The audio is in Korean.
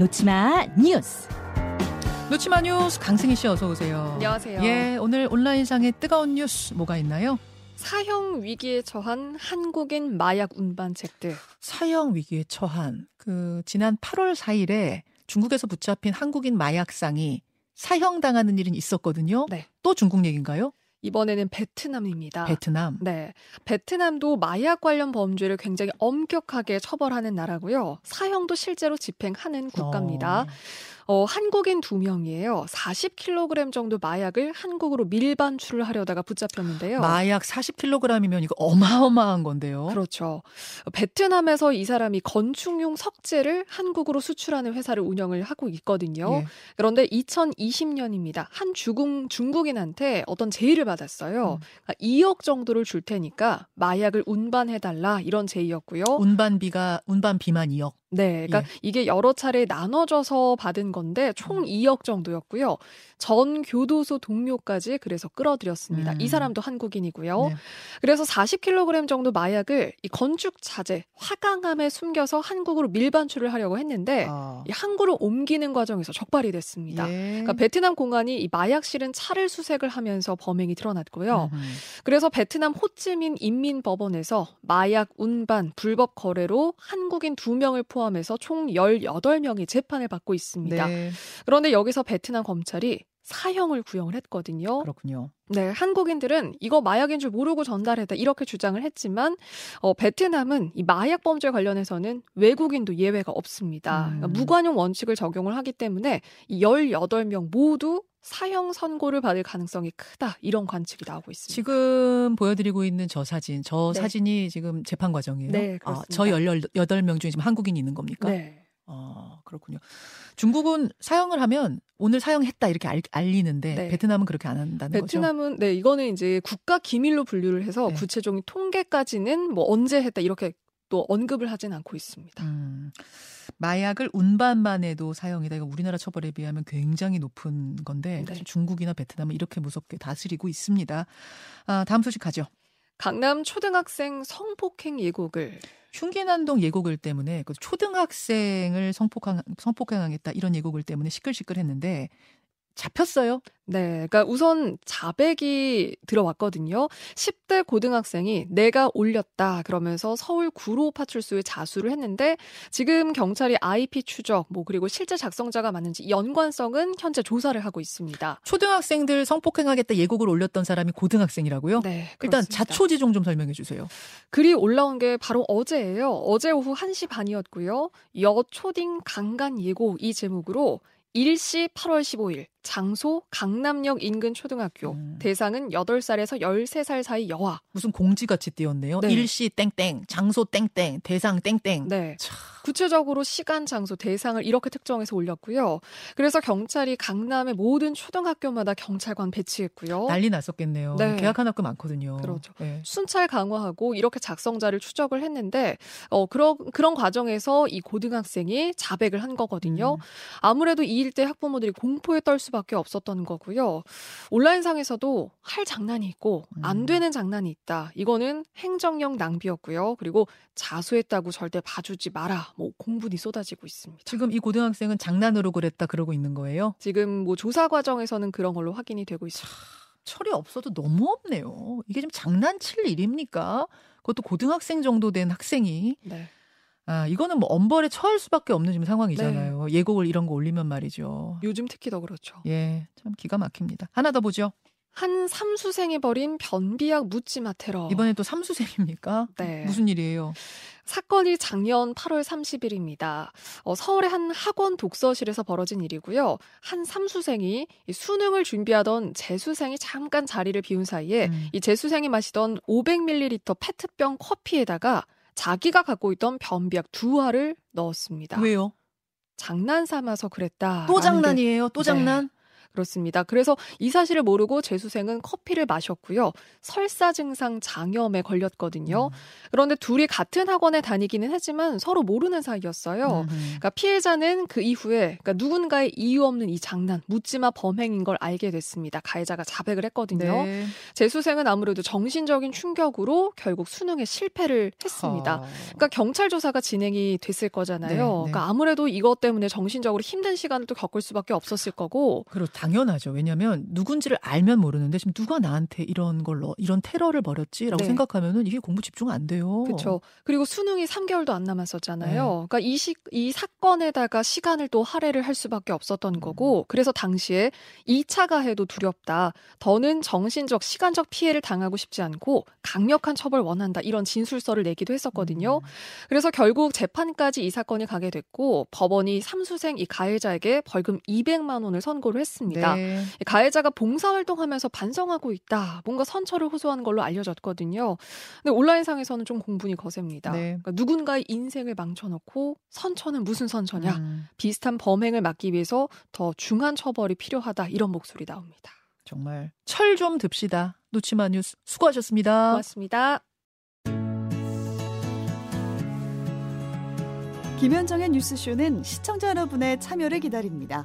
놓치마 뉴스. 놓치마 뉴스 강승희 씨 어서 오세요. 안녕하세요. 예, 오늘 온라인상의 뜨거운 뉴스 뭐가 있나요? 사형 위기에 처한 한국인 마약 운반책들. 사형 위기에 처한 그 지난 8월 4일에 중국에서 붙잡힌 한국인 마약상이 사형 당하는 일은 있었거든요. 네. 또 중국 얘기인가요? 이번에는 베트남입니다. 베트남. 네. 베트남도 마약 관련 범죄를 굉장히 엄격하게 처벌하는 나라고요. 사형도 실제로 집행하는 국가입니다. 어. 어, 한국인 두 명이에요. 40kg 정도 마약을 한국으로 밀반출을 하려다가 붙잡혔는데요. 마약 40kg이면 이거 어마어마한 건데요. 그렇죠. 베트남에서 이 사람이 건축용 석재를 한국으로 수출하는 회사를 운영을 하고 있거든요. 예. 그런데 2020년입니다. 한 중국, 중국인한테 어떤 제의를 받았어요. 음. 그러니까 2억 정도를 줄 테니까 마약을 운반해달라 이런 제의였고요. 운반비가 운반비만 2억. 네, 그러니까 예. 이게 여러 차례 나눠져서 받은 건데 총 2억 정도였고요. 전 교도소 동료까지 그래서 끌어들였습니다. 음. 이 사람도 한국인이고요. 네. 그래서 40kg 정도 마약을 이 건축 자재 화강암에 숨겨서 한국으로 밀반출을 하려고 했는데 아. 이 항구로 옮기는 과정에서 적발이 됐습니다. 예. 그러니까 베트남 공안이 이 마약 실은 차를 수색을 하면서 범행이 드러났고요. 음흠. 그래서 베트남 호찌민 인민법원에서 마약 운반 불법 거래로 한국인 2명을 포함 해서 총 18명이 재판을 받고 있습니다. 네, 그런데 여기서 베트남 검찰이 사형을 구형을 했거든요. 그렇군요. 네, 한국인들은 이거 마약인 줄 모르고 전달했다 이렇게 주장을 했지만 어, 베트남은 이 마약 범죄 관련해서는 외국인도 예외가 없습니다. 음. 그러니까 무관용 원칙을 적용을 하기 때문에 이 18명 모두 사형 선고를 받을 가능성이 크다 이런 관측이 나오고 있습니다. 지금 보여드리고 있는 저 사진, 저 네. 사진이 지금 재판 과정이에요. 네, 아, 그렇습니다. 저 18명 중에 지금 한국인이 있는 겁니까? 네. 아, 그렇군요. 중국은 사형을 하면 오늘 사형했다 이렇게 알, 알리는데 네. 베트남은 그렇게 안 한다는 거죠. 베트남은 네 이거는 이제 국가 기밀로 분류를 해서 네. 구체적인 통계까지는 뭐 언제 했다 이렇게 또 언급을 하진 않고 있습니다. 음, 마약을 운반만 해도 사형이다. 이거 우리나라 처벌에 비하면 굉장히 높은 건데 네. 중국이나 베트남은 이렇게 무섭게 다스리고 있습니다. 아, 다음 소식 가죠. 강남 초등학생 성폭행 예고글. 흉기난동 예고글 때문에 그 초등학생을 성폭행, 성폭행하겠다 이런 예고글 때문에 시끌시끌했는데 잡혔어요. 네, 그러니까 우선 자백이 들어왔거든요. 10대 고등학생이 내가 올렸다 그러면서 서울 구로 파출소에 자수를 했는데 지금 경찰이 IP 추적 뭐 그리고 실제 작성자가 맞는지 연관성은 현재 조사를 하고 있습니다. 초등학생들 성폭행하겠다 예고글 올렸던 사람이 고등학생이라고요. 네, 일단 그렇습니다. 자초지종 좀 설명해 주세요. 글이 올라온 게 바로 어제예요. 어제 오후 1시 반이었고요. 여초딩 강간 예고 이 제목으로 일시 8월 15일 장소 강남역 인근 초등학교 음. 대상은 8살에서 13살 사이 여아. 무슨 공지같이 띄었네요. 네. 일시 땡땡, 장소 땡땡, 대상 땡땡. 네. 참. 구체적으로 시간, 장소, 대상을 이렇게 특정해서 올렸고요. 그래서 경찰이 강남의 모든 초등학교마다 경찰관 배치했고요. 난리 났었겠네요. 네. 계약한 학교 많거든요. 그렇죠. 네. 순찰 강화하고 이렇게 작성자를 추적을 했는데 어 그런 그런 과정에서 이 고등학생이 자백을 한 거거든요. 음. 아무래도 이 일대 학부모들이 공포에 떨수 밖에 없었던 거고요. 온라인상에서도 할 장난이 있고 안 음. 되는 장난이 있다. 이거는 행정력 낭비였고요. 그리고 자수했다고 절대 봐주지 마라. 뭐 공분이 쏟아지고 있습니다. 지금 이 고등학생은 장난으로 그랬다 그러고 있는 거예요. 지금 뭐 조사 과정에서는 그런 걸로 확인이 되고 있습니다. 철이 없어도 너무 없네요. 이게 좀 장난칠 일입니까? 그것도 고등학생 정도 된 학생이 네. 아 이거는 뭐 엄벌에 처할 수밖에 없는 지금 상황이잖아요. 네. 예고를 이런 거 올리면 말이죠. 요즘 특히 더 그렇죠. 예, 참 기가 막힙니다. 하나 더 보죠. 한 삼수생이 벌인 변비약 묻지마 테러. 이번에 또 삼수생입니까? 네. 무슨 일이에요? 사건이 작년 8월 30일입니다. 어, 서울의 한 학원 독서실에서 벌어진 일이고요. 한 삼수생이 이 수능을 준비하던 재수생이 잠깐 자리를 비운 사이에 음. 이 재수생이 마시던 500ml 페트병 커피에다가 자기가 갖고 있던 변비약 두 알을 넣었습니다. 왜요? 장난 삼아서 그랬다. 또 장난이에요? 또 네. 장난? 그렇습니다. 그래서 이 사실을 모르고 재수생은 커피를 마셨고요. 설사 증상 장염에 걸렸거든요. 음. 그런데 둘이 같은 학원에 다니기는 했지만 서로 모르는 사이였어요. 음. 그러니까 피해자는 그 이후에 그러니까 누군가의 이유 없는 이 장난, 묻지마 범행인 걸 알게 됐습니다. 가해자가 자백을 했거든요. 네. 재수생은 아무래도 정신적인 충격으로 결국 수능에 실패를 했습니다. 어. 그러니까 경찰 조사가 진행이 됐을 거잖아요. 네, 네. 그러니까 아무래도 이것 때문에 정신적으로 힘든 시간을 또 겪을 수밖에 없었을 거고. 그리고 당연하죠. 왜냐하면 누군지를 알면 모르는데 지금 누가 나한테 이런 걸로 이런 테러를 벌였지라고 네. 생각하면은 이게 공부 집중 안 돼요. 그렇죠. 그리고 수능이 3개월도 안 남았었잖아요. 네. 그러니까 이, 시, 이 사건에다가 시간을 또 할애를 할 수밖에 없었던 음. 거고 그래서 당시에 2차 가해도 두렵다. 더는 정신적, 시간적 피해를 당하고 싶지 않고 강력한 처벌 원한다. 이런 진술서를 내기도 했었거든요. 음. 그래서 결국 재판까지 이 사건이 가게 됐고 법원이 삼수생 이 가해자에게 벌금 200만 원을 선고를 했습니다. 네. 가해자가 봉사활동하면서 반성하고 있다. 뭔가 선처를 호소하는 걸로 알려졌거든요. 근데 온라인상에서는 좀 공분이 거셉니다. 네. 그러니까 누군가의 인생을 망쳐놓고 선처는 무슨 선처냐. 음. 비슷한 범행을 막기 위해서 더 중한 처벌이 필요하다. 이런 목소리 나옵니다. 정말 철 좀 듭시다. 놓치마 뉴스 수고하셨습니다. 고맙습니다. 김현정의 뉴스쇼는 시청자 여러분의 참여를 기다립니다.